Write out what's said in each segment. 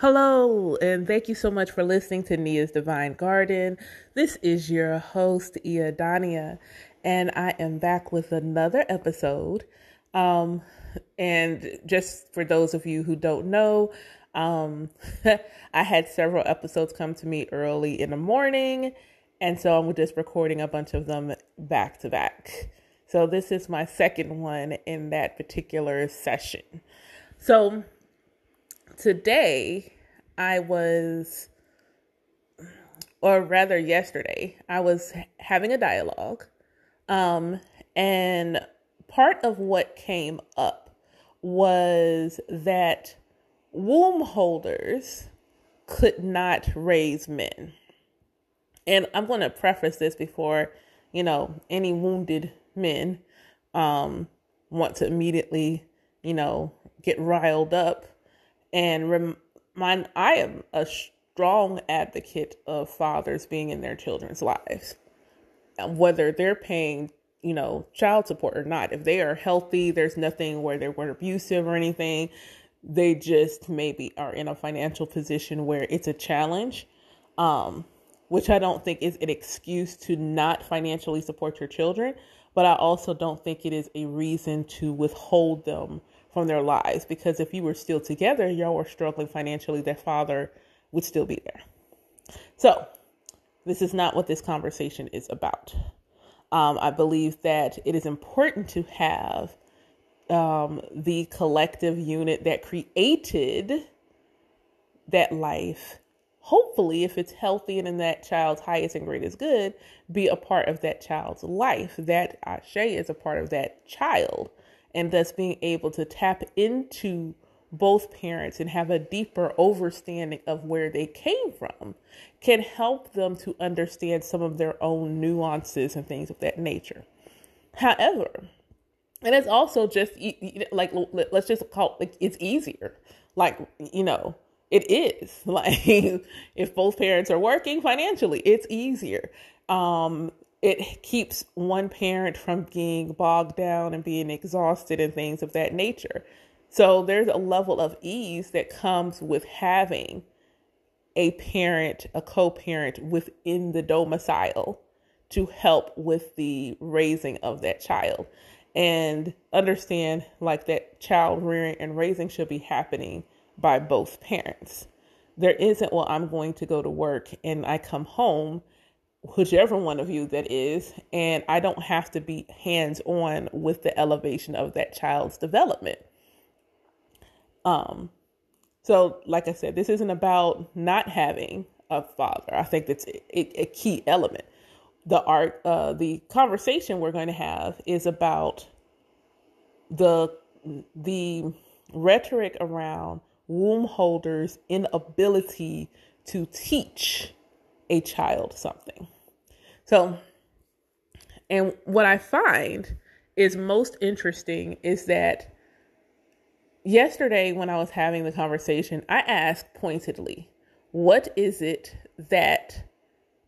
Hello, and thank you so much for listening to Nia's Divine Garden. This is your host, Ia Dania, and I am back with another episode. Um, and just for those of you who don't know, um, I had several episodes come to me early in the morning, and so I'm just recording a bunch of them back to back. So this is my second one in that particular session. So today I was, or rather yesterday, I was having a dialogue. Um, and part of what came up was that womb holders could not raise men. And I'm going to preface this before, you know, any wounded men um, want to immediately, you know, get riled up and remind I am a strong advocate of fathers being in their children's lives, whether they're paying, you know, child support or not. If they are healthy, there's nothing where they were abusive or anything. They just maybe are in a financial position where it's a challenge, um, which I don't think is an excuse to not financially support your children. But I also don't think it is a reason to withhold them from their lives because if you were still together, y'all were struggling financially, their father would still be there. So, this is not what this conversation is about. Um, I believe that it is important to have um, the collective unit that created that life. Hopefully, if it's healthy and in that child's highest and greatest good, be a part of that child's life. That Ashe is a part of that child and thus being able to tap into both parents and have a deeper understanding of where they came from can help them to understand some of their own nuances and things of that nature. However, and it's also just like let's just call it, like it's easier. Like you know, it is like if both parents are working financially, it's easier. Um, it keeps one parent from being bogged down and being exhausted and things of that nature. So there's a level of ease that comes with having a parent, a co parent within the domicile to help with the raising of that child. And understand like that child rearing and raising should be happening by both parents. There isn't, well, I'm going to go to work and I come home whichever one of you that is, and I don't have to be hands on with the elevation of that child's development. Um, so like I said, this isn't about not having a father. I think that's a, a key element. The art, uh, the conversation we're going to have is about the the rhetoric around womb holders' inability to teach a child something. So, and what I find is most interesting is that yesterday when I was having the conversation, I asked pointedly, what is it that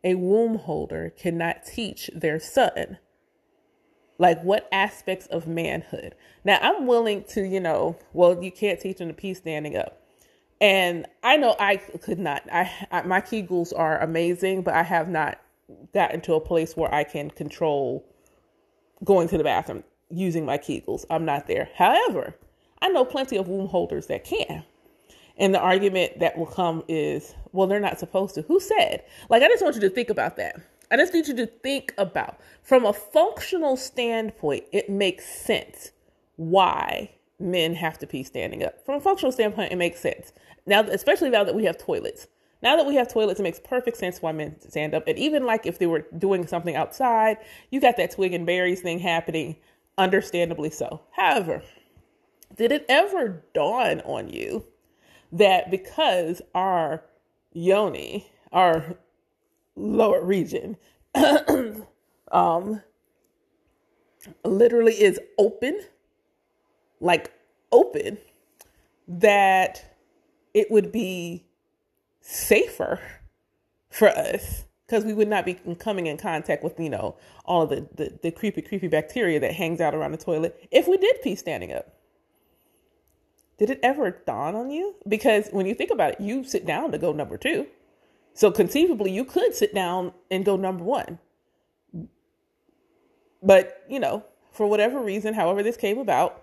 a womb holder cannot teach their son? Like what aspects of manhood? Now I'm willing to, you know, well, you can't teach them to pee standing up. And I know I could not. I, I my Kegels are amazing, but I have not gotten to a place where I can control going to the bathroom using my Kegels. I'm not there. However, I know plenty of womb holders that can. And the argument that will come is, well, they're not supposed to. Who said? Like, I just want you to think about that. I just need you to think about, from a functional standpoint, it makes sense why men have to pee standing up. From a functional standpoint, it makes sense. Now, especially now that we have toilets. Now that we have toilets, it makes perfect sense why men stand up. And even like if they were doing something outside, you got that twig and berries thing happening, understandably so. However, did it ever dawn on you that because our yoni, our lower region, um, literally is open, like open, that it would be safer for us because we would not be coming in contact with you know all of the, the, the creepy creepy bacteria that hangs out around the toilet if we did pee standing up Did it ever dawn on you? Because when you think about it, you sit down to go number two. So conceivably, you could sit down and go number one. But, you know, for whatever reason, however this came about,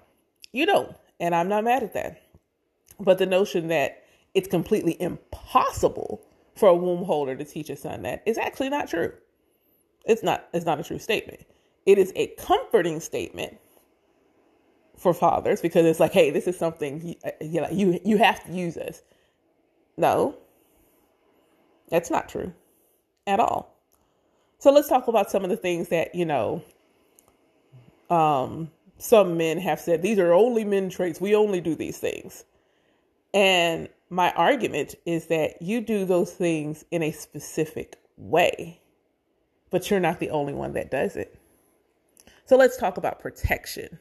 you don't. And I'm not mad at that. But the notion that it's completely impossible for a womb holder to teach a son that is actually not true. It's not it's not a true statement. It is a comforting statement for fathers because it's like, hey, this is something you, uh, you you have to use this. No, that's not true at all. So let's talk about some of the things that you know. Um, some men have said these are only men traits. We only do these things, and my argument is that you do those things in a specific way, but you're not the only one that does it. So let's talk about protection.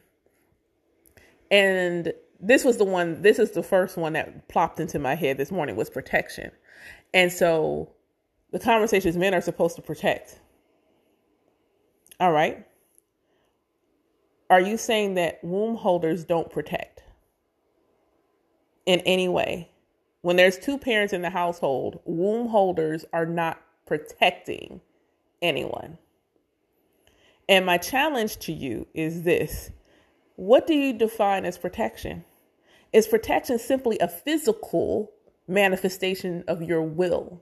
And this was the one, this is the first one that plopped into my head this morning was protection. And so the conversations men are supposed to protect. All right. Are you saying that womb holders don't protect in any way? When there's two parents in the household, womb holders are not protecting anyone. And my challenge to you is this What do you define as protection? Is protection simply a physical manifestation of your will,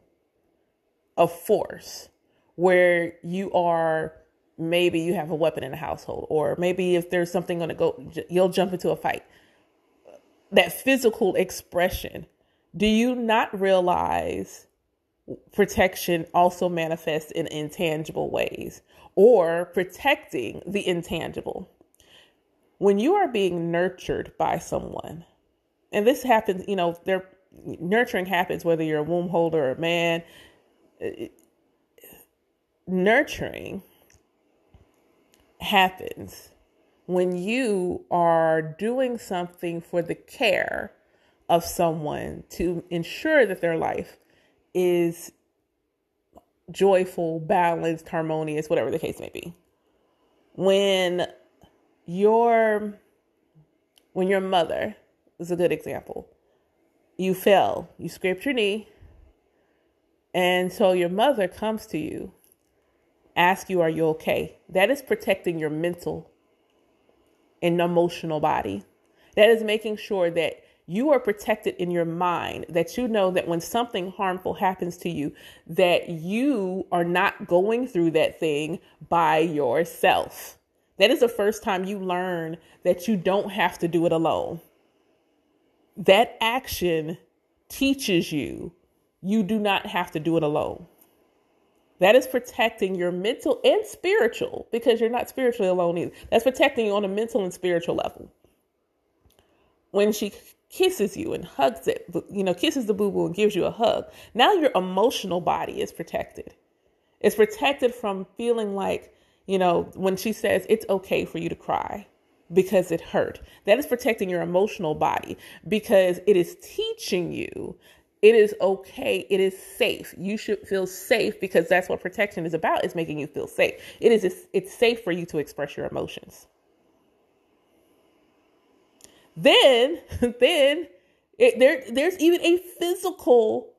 of force, where you are maybe you have a weapon in the household, or maybe if there's something going to go, you'll jump into a fight? That physical expression do you not realize protection also manifests in intangible ways or protecting the intangible? When you are being nurtured by someone, and this happens, you know, there nurturing happens whether you're a womb holder or a man. Nurturing happens when you are doing something for the care of someone to ensure that their life is joyful, balanced, harmonious, whatever the case may be. When your when your mother is a good example. You fell, you scraped your knee, and so your mother comes to you, ask you, Are you okay? That is protecting your mental and emotional body. That is making sure that you are protected in your mind that you know that when something harmful happens to you that you are not going through that thing by yourself that is the first time you learn that you don't have to do it alone that action teaches you you do not have to do it alone that is protecting your mental and spiritual because you're not spiritually alone either that's protecting you on a mental and spiritual level when she kisses you and hugs it, you know, kisses the boo boo and gives you a hug. Now your emotional body is protected. It's protected from feeling like, you know, when she says it's okay for you to cry because it hurt. That is protecting your emotional body because it is teaching you it is okay it is safe you should feel safe because that's what protection is about is making you feel safe it is it's safe for you to express your emotions then, then it, there, there's even a physical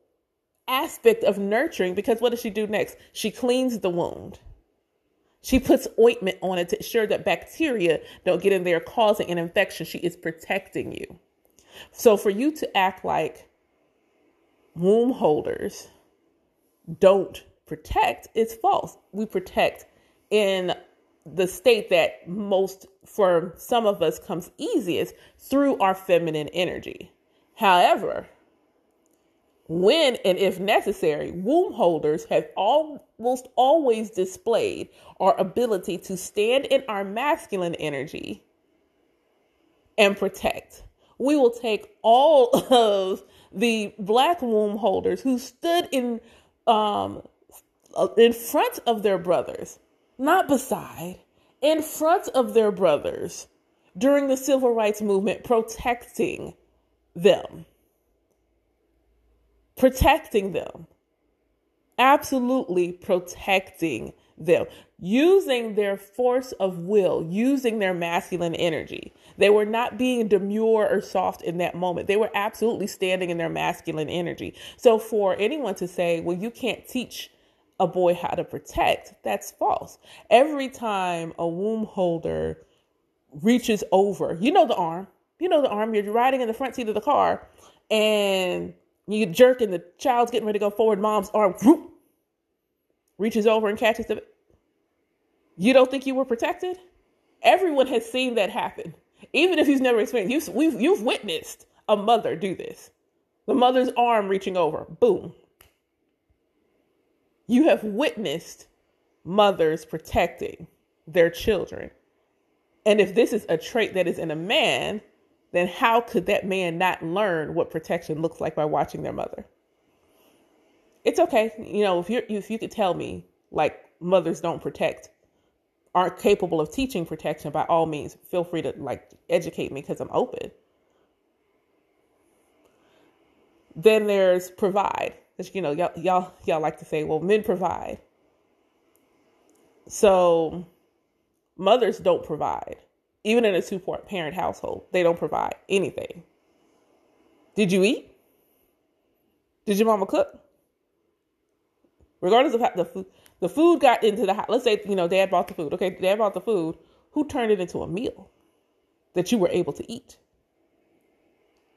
aspect of nurturing because what does she do next? She cleans the wound. She puts ointment on it to ensure that bacteria don't get in there causing an infection. She is protecting you. So for you to act like womb holders don't protect, it's false. We protect in the state that most for some of us comes easiest through our feminine energy. However, when and if necessary, womb holders have almost always displayed our ability to stand in our masculine energy and protect. We will take all of the black womb holders who stood in um, in front of their brothers not beside, in front of their brothers during the civil rights movement, protecting them. Protecting them. Absolutely protecting them, using their force of will, using their masculine energy. They were not being demure or soft in that moment. They were absolutely standing in their masculine energy. So for anyone to say, well, you can't teach a boy how to protect, that's false. Every time a womb holder reaches over, you know the arm, you know the arm, you're riding in the front seat of the car and you jerk and the child's getting ready to go forward, mom's arm whoop, reaches over and catches the. You don't think you were protected? Everyone has seen that happen. Even if he's never experienced, you've, you've witnessed a mother do this. The mother's arm reaching over, boom. You have witnessed mothers protecting their children. And if this is a trait that is in a man, then how could that man not learn what protection looks like by watching their mother? It's okay. You know, if you if you could tell me like mothers don't protect, aren't capable of teaching protection by all means, feel free to like educate me because I'm open. Then there's provide. You know, y'all, y'all y'all like to say, well, men provide. So mothers don't provide even in a two parent household, they don't provide anything. Did you eat? Did your mama cook? Regardless of how the food, the food got into the house. Let's say you know dad bought the food. Okay, dad bought the food. Who turned it into a meal that you were able to eat?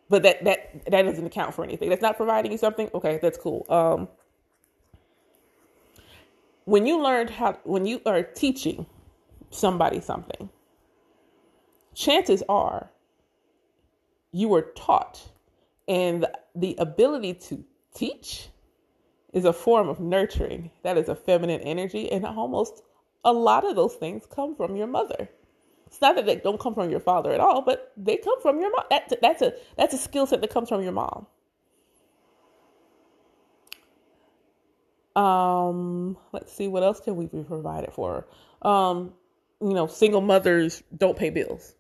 But that that that doesn't account for anything. That's not providing you something. Okay, that's cool. Um, when you learned how, when you are teaching somebody something, chances are you were taught, and the ability to teach is a form of nurturing. That is a feminine energy, and almost a lot of those things come from your mother. It's not that they don't come from your father at all, but they come from your mom. That, that's a that's a skill set that comes from your mom. Um, let's see what else can we be provided for. Um, you know, single mothers don't pay bills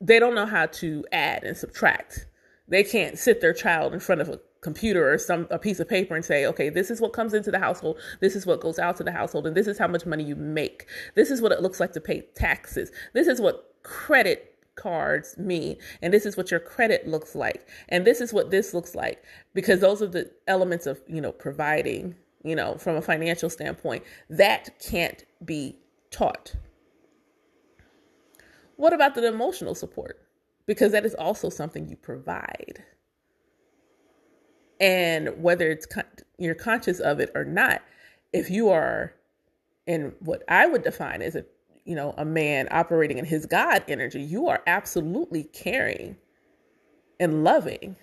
they don't know how to add and subtract. They can't sit their child in front of a computer or some a piece of paper and say, okay, this is what comes into the household, this is what goes out to the household, and this is how much money you make. This is what it looks like to pay taxes. This is what credit cards mean, and this is what your credit looks like, and this is what this looks like, because those are the elements of you know providing, you know, from a financial standpoint that can't be taught. What about the emotional support? Because that is also something you provide. And whether it's con- you're conscious of it or not, if you are in what I would define as a you know a man operating in his God energy, you are absolutely caring and loving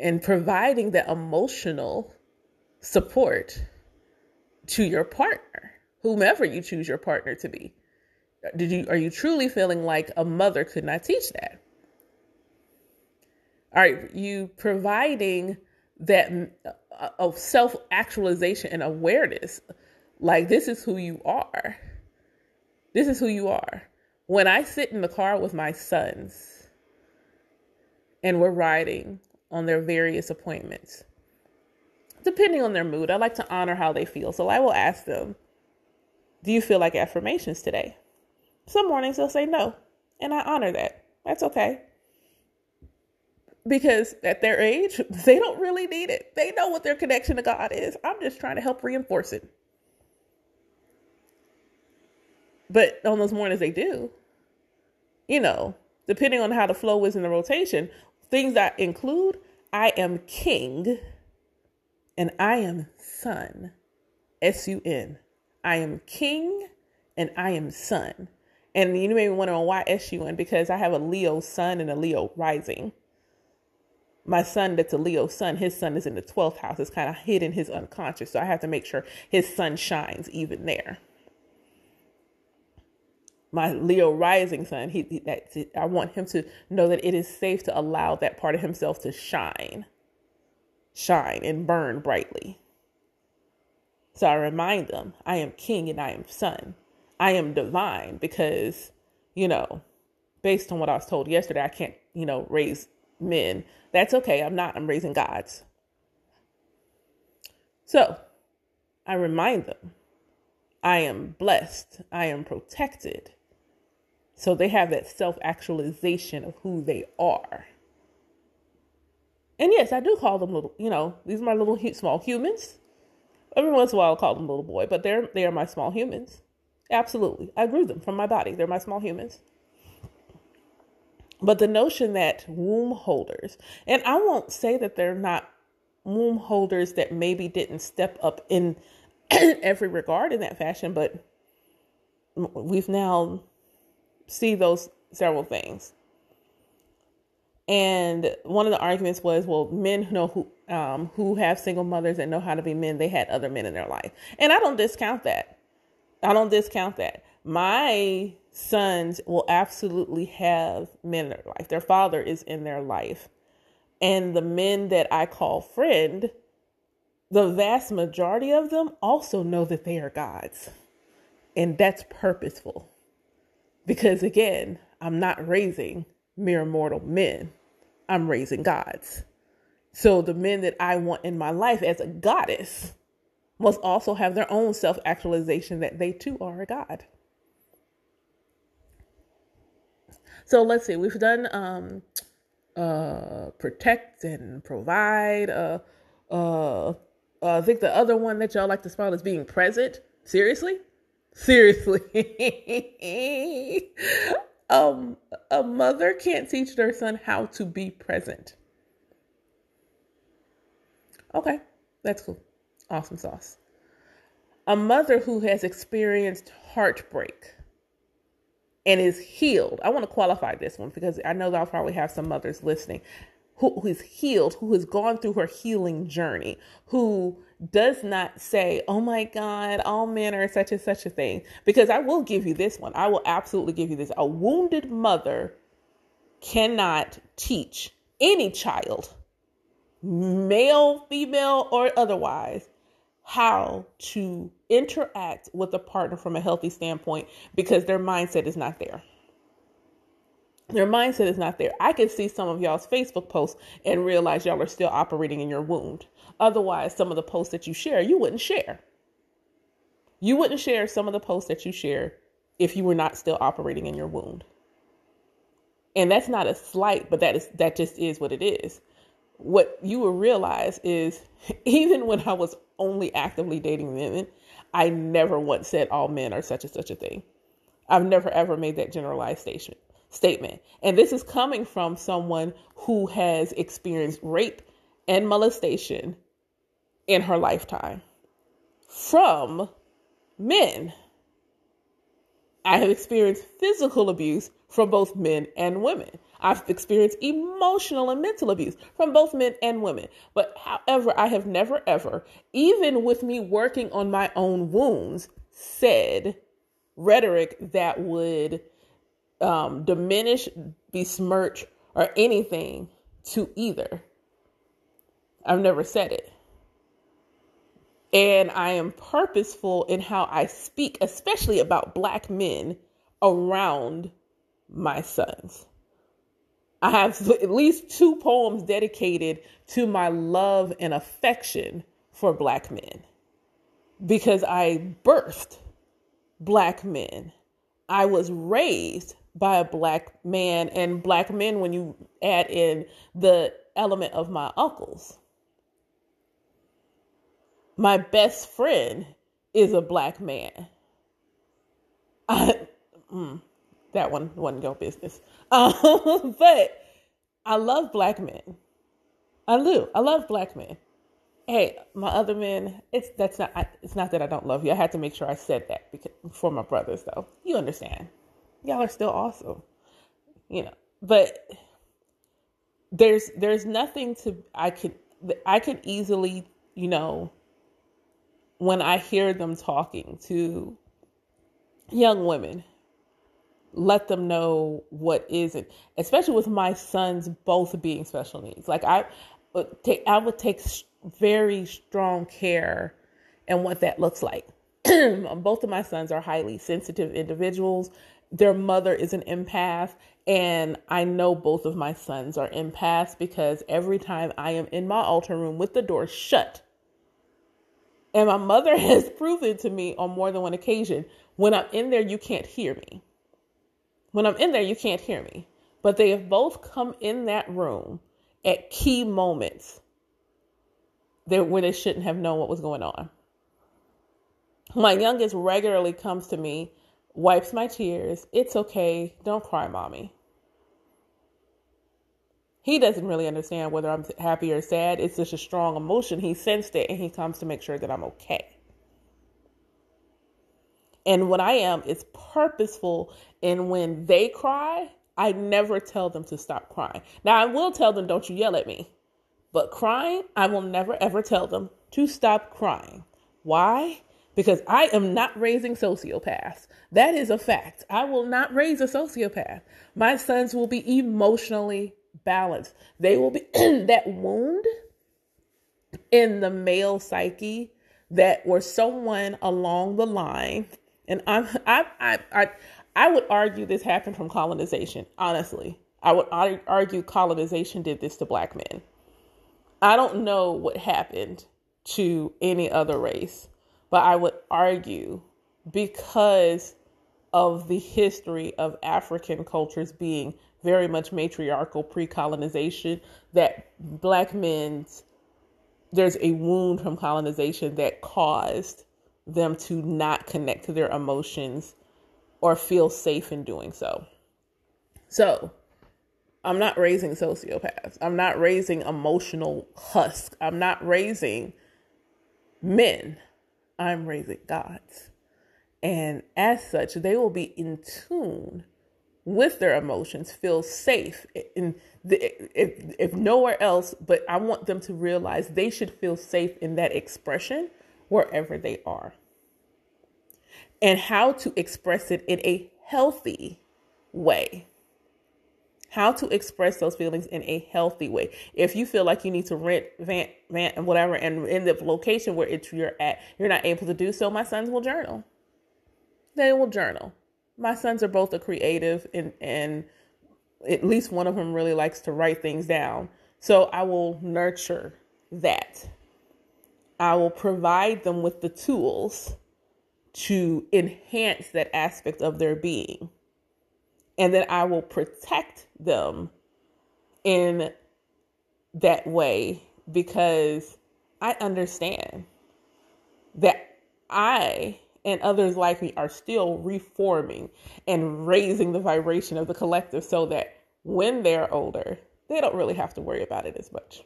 and providing the emotional support to your partner, whomever you choose your partner to be. Did you are you truly feeling like a mother could not teach that are you providing that uh, of self actualization and awareness. Like this is who you are. This is who you are. When i sit in the car with my sons and we're riding on their various appointments depending on their mood i like to honor how they feel. So i will ask them do you feel like affirmations today? Some mornings they'll say no, and I honor that. That's okay. Because at their age, they don't really need it. They know what their connection to God is. I'm just trying to help reinforce it. But on those mornings they do, you know, depending on how the flow is in the rotation, things that include I am king and I am sun. S U N. I am king and I am sun. And you may be wondering why SUN because I have a Leo sun and a Leo rising. My son that's a Leo son, his son is in the 12th house. It's kind of hidden his unconscious. So I have to make sure his sun shines even there. My Leo rising sun, he, that I want him to know that it is safe to allow that part of himself to shine. Shine and burn brightly. So I remind them, I am king and I am sun. I am divine because, you know, based on what I was told yesterday, I can't, you know, raise men. That's okay. I'm not. I'm raising gods. So, I remind them I am blessed, I am protected. So they have that self actualization of who they are. And yes, I do call them little, you know, these are my little small humans. Every once in a while, I'll call them little boy, but they're they are my small humans. Absolutely, I grew them from my body. They're my small humans. But the notion that womb holders, and I won't say that they're not womb holders that maybe didn't step up in every regard in that fashion, but we've now see those several things. And one of the arguments was, well, men who know who um, who have single mothers and know how to be men, they had other men in their life, and I don't discount that. I don't discount that. My sons will absolutely have men in their life. Their father is in their life, and the men that I call friend, the vast majority of them also know that they are God's, and that's purposeful, because again, I'm not raising mere mortal men. I'm raising gods. So the men that I want in my life as a goddess must also have their own self actualization that they too are a god. So let's see, we've done um, uh, protect and provide. Uh, uh, uh, I think the other one that y'all like to spell is being present. Seriously? Seriously. um, a mother can't teach their son how to be present. Okay, that's cool. Awesome sauce. A mother who has experienced heartbreak and is healed. I want to qualify this one because I know that I'll probably have some mothers listening who, is healed, who has gone through her healing journey, who does not say, Oh my God, all men are such and such a thing. Because I will give you this one. I will absolutely give you this. A wounded mother cannot teach any child, male, female, or otherwise, how to interact with a partner from a healthy standpoint because their mindset is not there their mindset is not there. I can see some of y'all's Facebook posts and realize y'all are still operating in your wound. Otherwise, some of the posts that you share, you wouldn't share. You wouldn't share some of the posts that you share if you were not still operating in your wound. And that's not a slight, but that is that just is what it is. What you will realize is even when I was only actively dating women, I never once said all men are such and such a thing. I've never ever made that generalized statement statement. And this is coming from someone who has experienced rape and molestation in her lifetime from men. I have experienced physical abuse from both men and women. I've experienced emotional and mental abuse from both men and women. But however, I have never ever, even with me working on my own wounds, said rhetoric that would um, diminish, besmirch, or anything to either. I've never said it. And I am purposeful in how I speak, especially about Black men around my sons. I have at least two poems dedicated to my love and affection for Black men because I birthed Black men. I was raised by a black man and black men when you add in the element of my uncles. My best friend is a black man. I, mm, that one wasn't your business. Um, but I love black men. I do. I love black men. Hey, my other men, it's that's not. I, it's not that I don't love you. I had to make sure I said that because, for my brothers, though. You understand? y'all are still awesome. You know, but there's there's nothing to I could I could easily, you know, when I hear them talking to young women, let them know what isn't, especially with my sons both being special needs. Like I uh, would take, I would take very strong care and what that looks like. both of my sons are highly sensitive individuals their mother is an empath and I know both of my sons are empaths because every time I am in my altar room with the door shut And my mother has proven to me on more than one occasion when I'm in there, you can't hear me. When I'm in there, you can't hear me. But they have both come in that room at key moments where they shouldn't have known what was going on. My youngest regularly comes to me, wipes my tears. It's okay. Don't cry, mommy. He doesn't really understand whether I'm happy or sad. It's just a strong emotion. He sensed it and he comes to make sure that I'm okay. And what I am is purposeful And when they cry, I never tell them to stop crying. Now, I will tell them, don't you yell at me. But crying, I will never ever tell them to stop crying. Why? Because I am not raising sociopaths. That is a fact. I will not raise a sociopath. My sons will be emotionally balanced. They will be that wound in the male psyche that where someone along the line and I'm I I I I would argue this happened from colonization, honestly. I would argue colonization did this to black men. I don't know what happened to any other race, but I would argue because of the history of African cultures being very much matriarchal pre colonization, that black men's, there's a wound from colonization that caused them to not connect to their emotions or feel safe in doing so. So, I'm not raising sociopaths. I'm not raising emotional husks. I'm not raising men. I'm raising gods. And as such, they will be in tune with their emotions, feel safe in the, if, if nowhere else, but I want them to realize they should feel safe in that expression wherever they are. And how to express it in a healthy way. How to express those feelings in a healthy way. If you feel like you need to rent, vent, vent, and whatever, and in the location where it's you're at, you're not able to do so, my sons will journal. They will journal. My sons are both a creative, and and at least one of them really likes to write things down. So I will nurture that I will provide them with the tools to enhance that aspect of their being. And then I will protect them in that way because I understand that I and others like me are still reforming and raising the vibration of the collective so that when they're older, they don't really have to worry about it as much.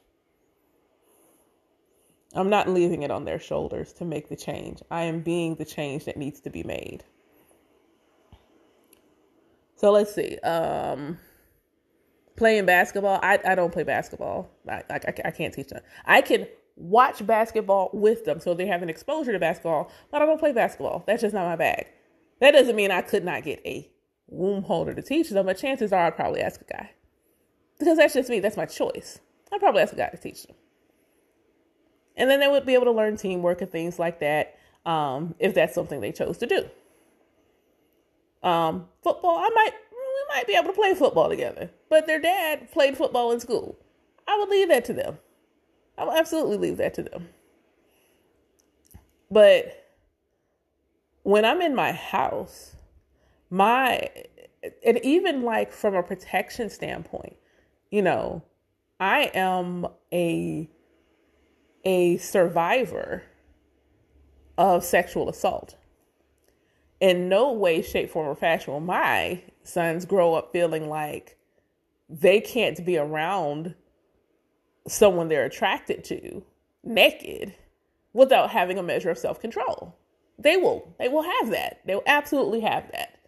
I'm not leaving it on their shoulders to make the change. I am being the change that needs to be made. So let's see. Um, playing basketball. I, I don't play basketball. I, I, I can't teach them. I can watch basketball with them so they have an exposure to basketball, but I don't play basketball. That's just not my bag. That doesn't mean I could not get a womb holder to teach them, but chances are I'd probably ask a guy. Because that's just me. That's my choice. I'd probably ask a guy to teach them and then they would be able to learn teamwork and things like that um, if that's something they chose to do. Um, football, I might we might be able to play football together, but their dad played football in school. I would leave that to them. I will absolutely leave that to them. But when I'm in my house, my and even like from a protection standpoint, you know, I am a a survivor of sexual assault. In no way, shape, form, or fashion will my sons grow up feeling like they can't be around someone they're attracted to naked without having a measure of self-control. They will they will have that. They will absolutely have that.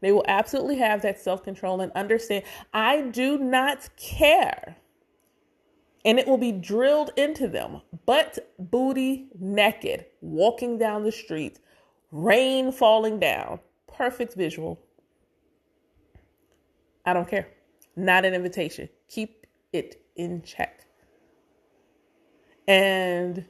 They will absolutely have that self-control and understand I do not care and it will be drilled into them butt, booty, naked, walking down the street, rain falling down. Perfect visual. I don't care. Not an invitation. Keep it in check. And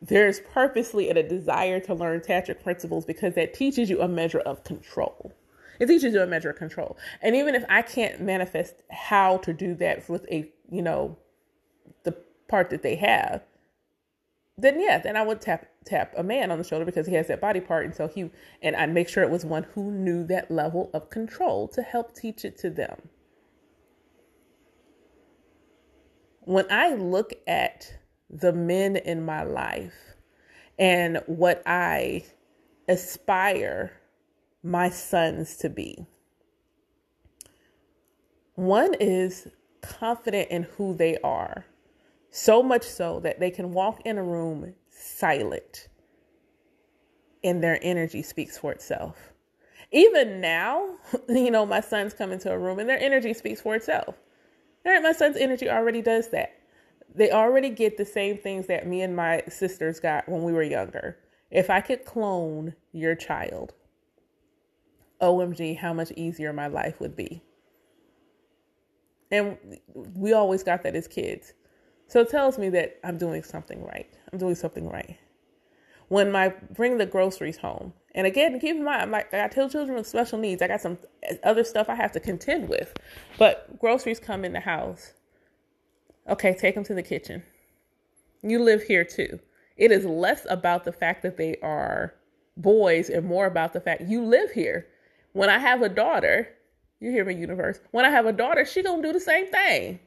there's purposely a desire to learn tantric principles because that teaches you a measure of control. It teaches you a measure of control. And even if I can't manifest how to do that with a, you know, part that they have. then yeah, then I would tap tap a man on the shoulder because he has that body part, and so he and I'd make sure it was one who knew that level of control to help teach it to them. When I look at the men in my life and what I aspire my sons to be, one is confident in who they are so much so that they can walk in a room silent and their energy speaks for itself. Even now, you know, my sons come into a room and their energy speaks for itself. All right, my son's energy already does that. They already get the same things that me and my sisters got when we were younger. If I could clone your child, OMG, how much easier my life would be. And we always got that as kids. So it tells me that I'm doing something right. I'm doing something right. When I bring the groceries home, and again, keep in mind, I'm like, I got two children with special needs. I got some other stuff I have to contend with. But groceries come in the house. Okay, take them to the kitchen. You live here too. It is less about the fact that they are boys and more about the fact you live here. When I have a daughter, you hear me, universe. When I have a daughter, she gonna do the same thing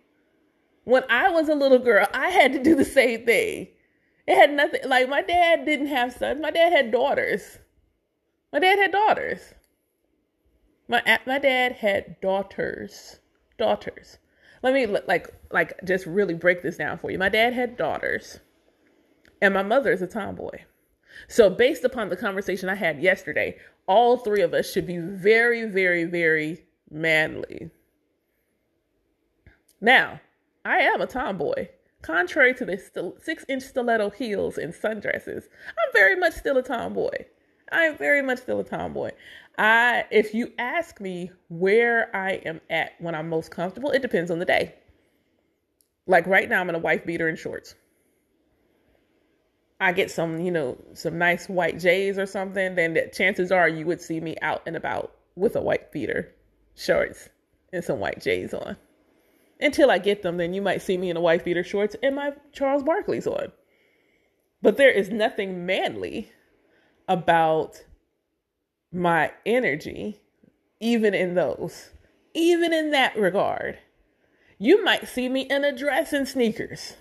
when I was a little girl, I had to do the same thing. It had nothing like my dad didn't have sons. My dad had daughters. My dad had daughters. My my dad had daughters. Daughters. Let me like like just really break this down for you. My dad had daughters. And my mother is a tomboy. So based upon the conversation I had yesterday, all three of us should be very very very manly. Now, I am a tomboy. Contrary to the six inch stiletto heels and sundresses, I'm very much still a tomboy. I am very much still a tomboy. I, if you ask me where I am at when I'm most comfortable, it depends on the day. Like right now, I'm in a wife beater and shorts. I get some, you know, some nice white J's or something, then the chances are you would see me out and about with a white beater, shorts, and some white J's on until I get them, then you might see me in a wife beater shorts and my Charles Barkley's on. But there is nothing manly about my energy, even in those, even in that regard. You might see me in a dress and sneakers.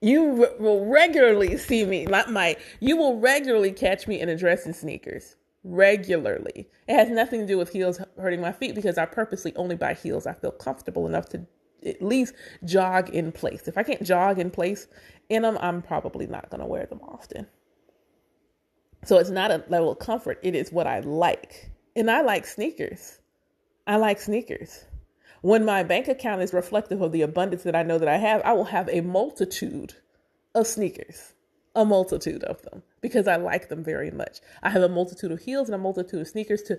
You will regularly see me, not my, you will regularly catch me in a dress and sneakers regularly. It has nothing to do with heels hurting my feet because I purposely only buy heels I feel comfortable enough to at least jog in place. If I can't jog in place in them, I'm probably not going to wear them often. So it's not a level of comfort, it is what I like. And I like sneakers. I like sneakers. When my bank account is reflective of the abundance that I know that I have, I will have a multitude of sneakers a multitude of them because I like them very much. I have a multitude of heels and a multitude of sneakers to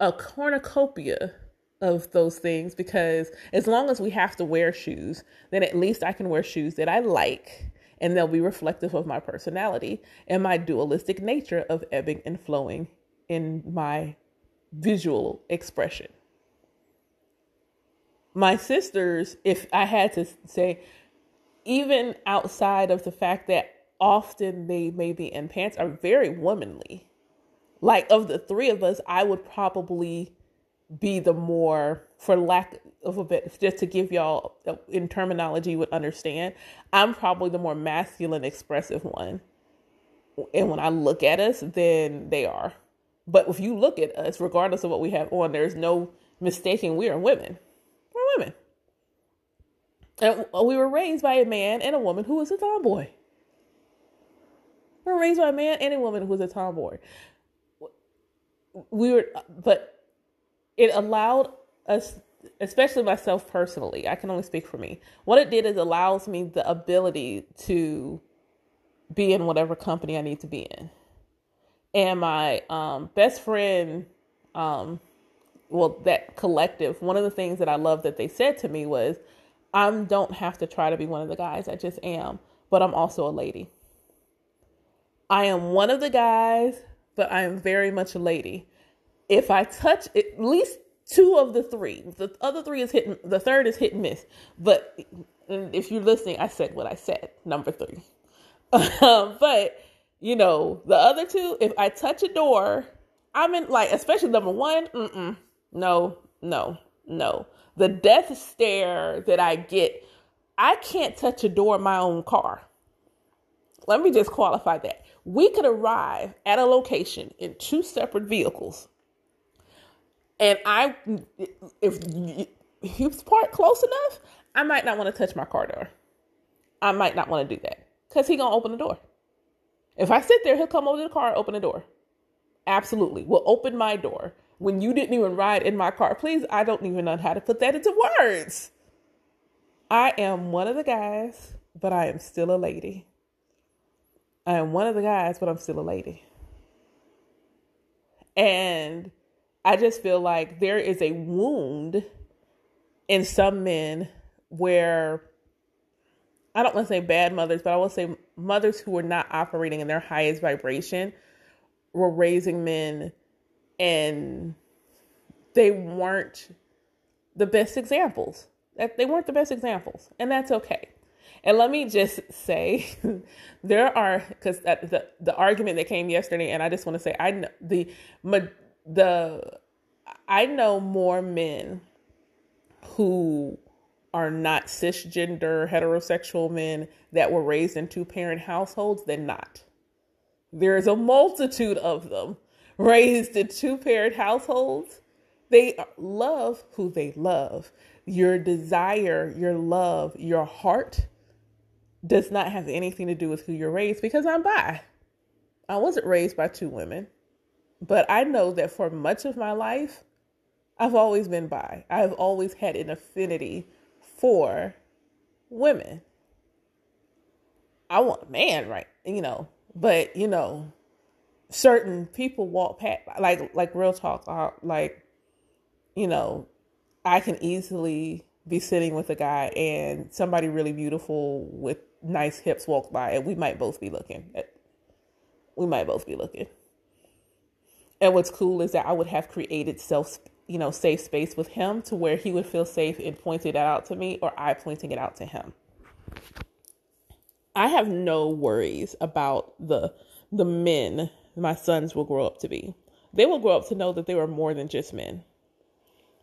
a cornucopia of those things because as long as we have to wear shoes, then at least I can wear shoes that I like and they'll be reflective of my personality and my dualistic nature of ebbing and flowing in my visual expression. My sisters, if I had to say, even outside of the fact that often they may be in pants are very womanly. Like of the three of us, I would probably be the more, for lack of a bit, just to give y'all in terminology would understand. I'm probably the more masculine, expressive one. And when I look at us, then they are. But if you look at us, regardless of what we have on, there's no mistaking we are women. We're women. And we were raised by a man and a woman who was a tomboy. We raised by a man and a woman who was a tomboy. We were, but it allowed us, especially myself personally, I can only speak for me. What it did is allows me the ability to be in whatever company I need to be in. And my um, best friend, um, well, that collective, one of the things that I love that they said to me was, I don't have to try to be one of the guys. I just am, but I'm also a lady. I am one of the guys, but I am very much a lady. If I touch at least two of the three, the other three is hit, the third is hit and miss. But if you're listening, I said what I said, number three. Um, but you know, the other two, if I touch a door, I'm in like, especially number one, mm-mm, no, no, no. The death stare that I get, I can't touch a door in my own car. Let me just qualify that. We could arrive at a location in two separate vehicles. And I, if he was parked close enough, I might not want to touch my car door. I might not want to do that because he gonna open the door. If I sit there, he'll come over to the car and open the door. Absolutely, will open my door when you didn't even ride in my car. Please, I don't even know how to put that into words. I am one of the guys, but I am still a lady. I am one of the guys, but I'm still a lady. And I just feel like there is a wound in some men where I don't want to say bad mothers, but I will say mothers who were not operating in their highest vibration were raising men and they weren't the best examples. That they weren't the best examples, and that's okay. And let me just say, there are because uh, the the argument that came yesterday, and I just want to say, I know the the I know more men who are not cisgender heterosexual men that were raised in two parent households than not. There is a multitude of them raised in two parent households. They love who they love. Your desire, your love, your heart does not have anything to do with who you're raised because I'm bi. I wasn't raised by two women, but I know that for much of my life, I've always been bi. I've always had an affinity for women. I want a man, right? You know, but you know, certain people walk past, like like real talk, uh, like you know, I can easily be sitting with a guy and somebody really beautiful with nice hips walk by, and we might both be looking. At, we might both be looking. And what's cool is that I would have created self you know, safe space with him to where he would feel safe in pointing that out to me or I pointing it out to him. I have no worries about the the men my sons will grow up to be. They will grow up to know that they are more than just men.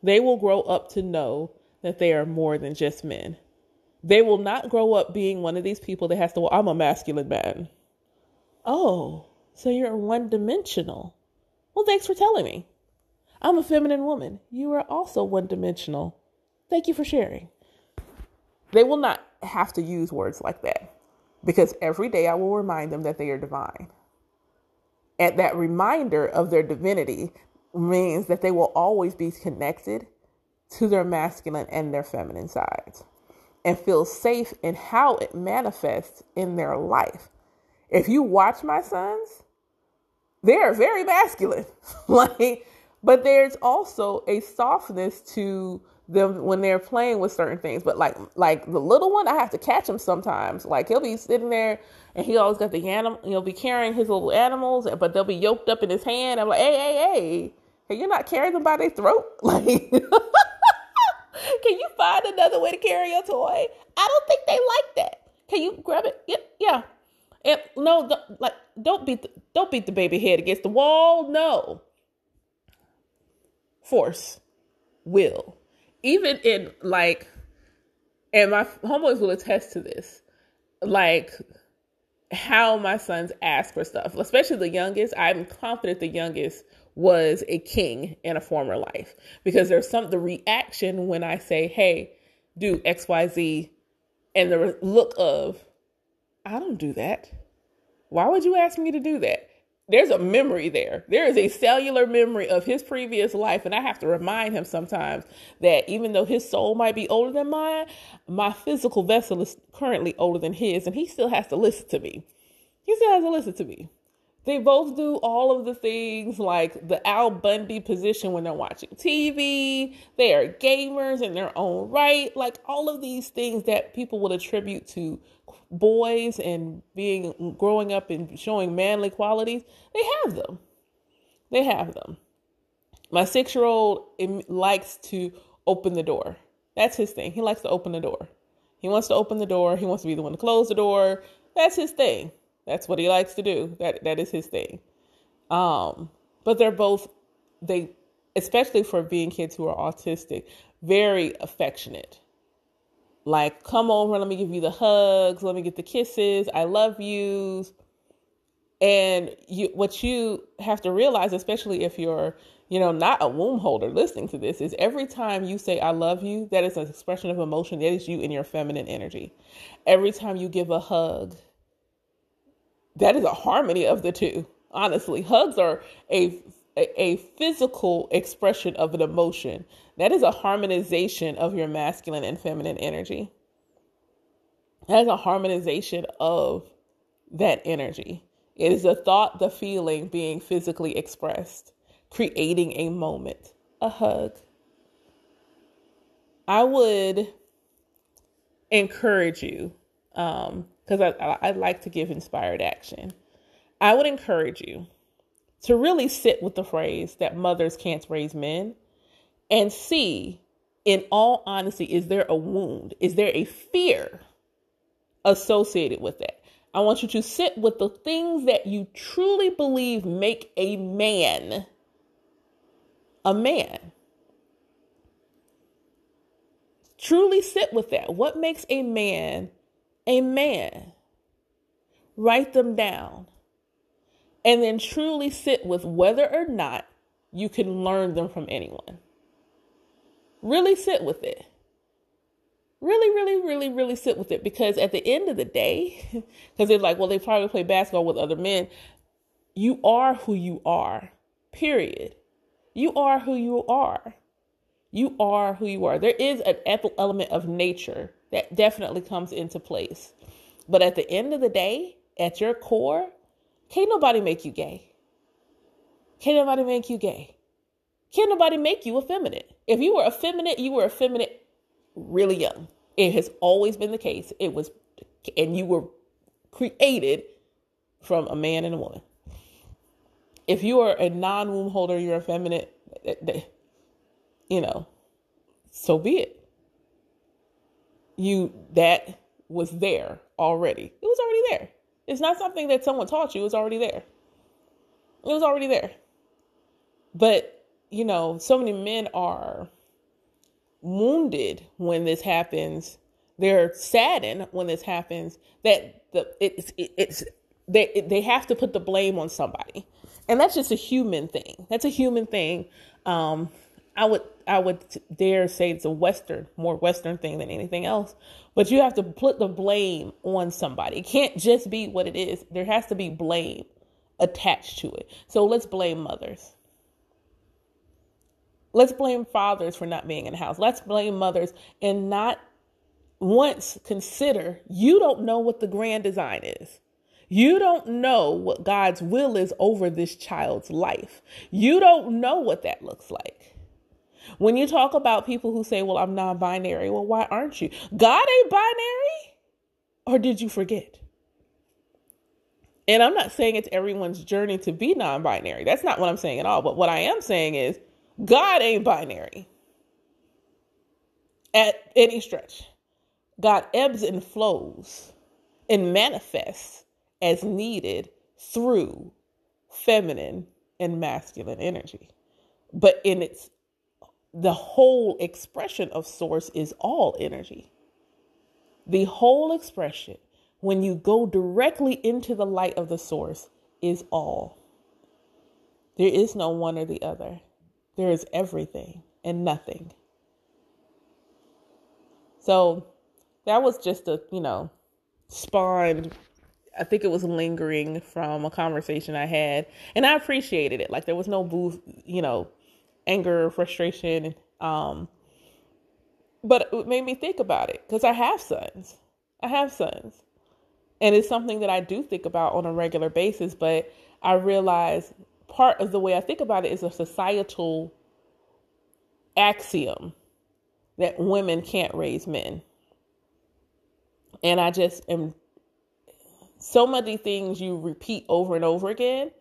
They will grow up to know that they are more than just men. They will not grow up being one of these people that has to, well, I'm a masculine man. Oh, so you're one dimensional. Well, thanks for telling me. I'm a feminine woman. You are also one dimensional. Thank you for sharing. They will not have to use words like that because every day I will remind them that they are divine. And that reminder of their divinity means that they will always be connected to their masculine and their feminine sides and feel safe in how it manifests in their life. If you watch my sons, they are very masculine. like but there's also a softness to them when they're playing with certain things. But like like the little one, I have to catch him sometimes. Like he'll be sitting there and he always got the animal. He'll be carrying his little animals, but they'll be yoked up in his hand. I'm like, hey, hey, hey, hey, you're not carrying them by their throat, like. Can you find another way to carry your toy? I don't think they like that. Can you grab it? Yep, yeah. And no, like don't beat the, don't beat the baby head against the wall. No, force, will. Even in like, and my homeboys will attest to this, like how my sons ask for stuff, especially the youngest. I'm confident the youngest was a king in a former life because there's some the reaction when I say, "Hey, do X, Y, Z," and the look of, "I don't do that. Why would you ask me to do that?" there's a memory there. There is a cellular memory of his previous life. And I have to remind him sometimes that even though his soul might be older than mine, my physical vessel is currently older than his. And he still has to listen to me. He still has to listen to me. They both do all of the things like the Al Bundy position when they're watching TV. They are gamers in their own right. Like all of these things that people would attribute to boys and being growing up and showing manly qualities, they have them. They have them. My six year old likes to open the door. That's his thing. He likes to open the door. He wants to open the door. He wants to be the one to close the door. That's his thing. That's what he likes to do. That that is his thing. Um, but they're both they especially for being kids who are autistic, very affectionate. Like, come over, let me give you the hugs, let me get the kisses, I love yous. And you what you have to realize, especially if you're, you know, not a womb holder listening to this, is every time you say I love you, that is an expression of emotion. That is you in your feminine energy. Every time you give a hug, that is a harmony of the two. Honestly, hugs are a a, physical expression of an emotion. That is a harmonization of your masculine and feminine energy. That is a harmonization of that energy. It is a thought, the feeling being physically expressed, creating a moment, a hug. I would encourage you, um, because um, I, I like to give inspired action. I would encourage you to really sit with the phrase that mothers can't raise men and see, in all honesty, is there a wound? Is there a fear associated with that? I want you to sit with the things that you truly believe make a man a man. Truly sit with that. What makes a man a man? Write them down and then truly sit with whether or not you can learn them from anyone. Really sit with it. Really, really, really, really sit with it because at the end of the day, because they're like, well, they probably play basketball with other men. You are who you are, period. You are who you are. You are who you are. There is an element of nature that definitely comes into place. But at the end of the day, at your core, can't nobody make you gay. Can't nobody make you gay. Can't nobody make you effeminate. If you were effeminate, you were effeminate really young. It has always been the case. It was, and you were created from a man and a woman. If you are a non womb holder, you're effeminate, eh, eh, you know, so be it. You, that was there already. It was already there. It's not something that someone taught you, it was already there. It was already there. But, you know, so many men are wounded when this happens. They're saddened when this happens that the it's it's they they have to put the blame on somebody. And that's just a human thing. That's a human thing. Um, I would I would dare say it's a Western, more Western thing than anything else. But you have to put the blame on somebody. It can't just be what it is. There has to be blame attached to it. So let's blame mothers. Let's blame fathers for not being in the house. Let's blame mothers and not once consider you don't know what the grand design is. You don't know what God's will is over this child's life. You don't know what that looks like. When you talk about people who say, well, I'm non binary, well, why aren't you? God ain't binary? Or did you forget? And I'm not saying it's everyone's journey to be non binary. That's not what I'm saying at all. But what I am saying is, God ain't binary at any stretch. God ebbs and flows and manifests as needed through feminine and masculine energy. But in its the whole expression of source is all energy. The whole expression, when you go directly into the light of the source, is all. There is no one or the other. There is everything and nothing. So that was just a, you know, spawned, I think it was lingering from a conversation I had. And I appreciated it. Like there was no booth, you know, anger, frustration. Um, but it made me think about it because I have sons. I have sons. And it's something that I do think about on a regular basis, but I realize part of the way I think about it is a societal axiom that women can't raise men. And I just am so many things you repeat over and over again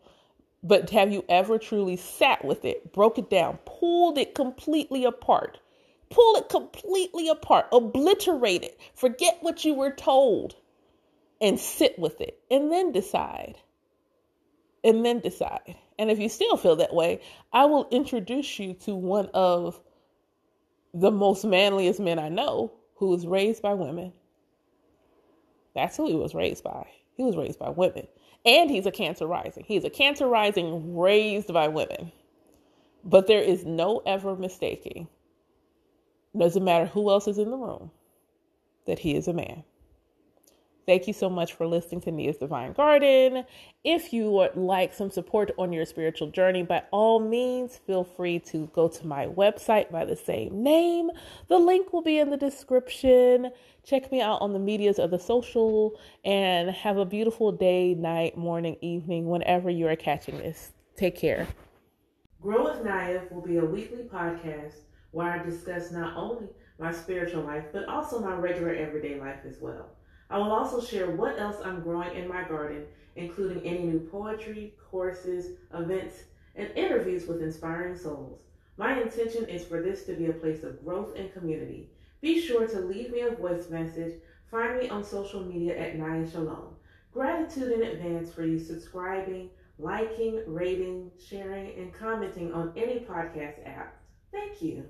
but have you ever truly sat with it, broke it down, pulled it completely apart? Pull it completely apart, obliterate it, forget what you were told, and sit with it and then decide. And then decide. And if you still feel that way, I will introduce you to one of the most manliest men I know who was raised by women. That's who he was raised by. He was raised by women. And he's a cancer rising. He's a cancer rising raised by women. But there is no ever mistaking, doesn't matter who else is in the room, that he is a man. Thank you so much for listening to Nia's Divine Garden. If you would like some support on your spiritual journey, by all means, feel free to go to my website by the same name. The link will be in the description. Check me out on the medias of the social and have a beautiful day, night, morning, evening, whenever you are catching this. Take care. Grow with Nia will be a weekly podcast where I discuss not only my spiritual life, but also my regular everyday life as well. I will also share what else I'm growing in my garden, including any new poetry, courses, events, and interviews with inspiring souls. My intention is for this to be a place of growth and community. Be sure to leave me a voice message. Find me on social media at Nia Shalom. Gratitude in advance for you subscribing, liking, rating, sharing, and commenting on any podcast app. Thank you.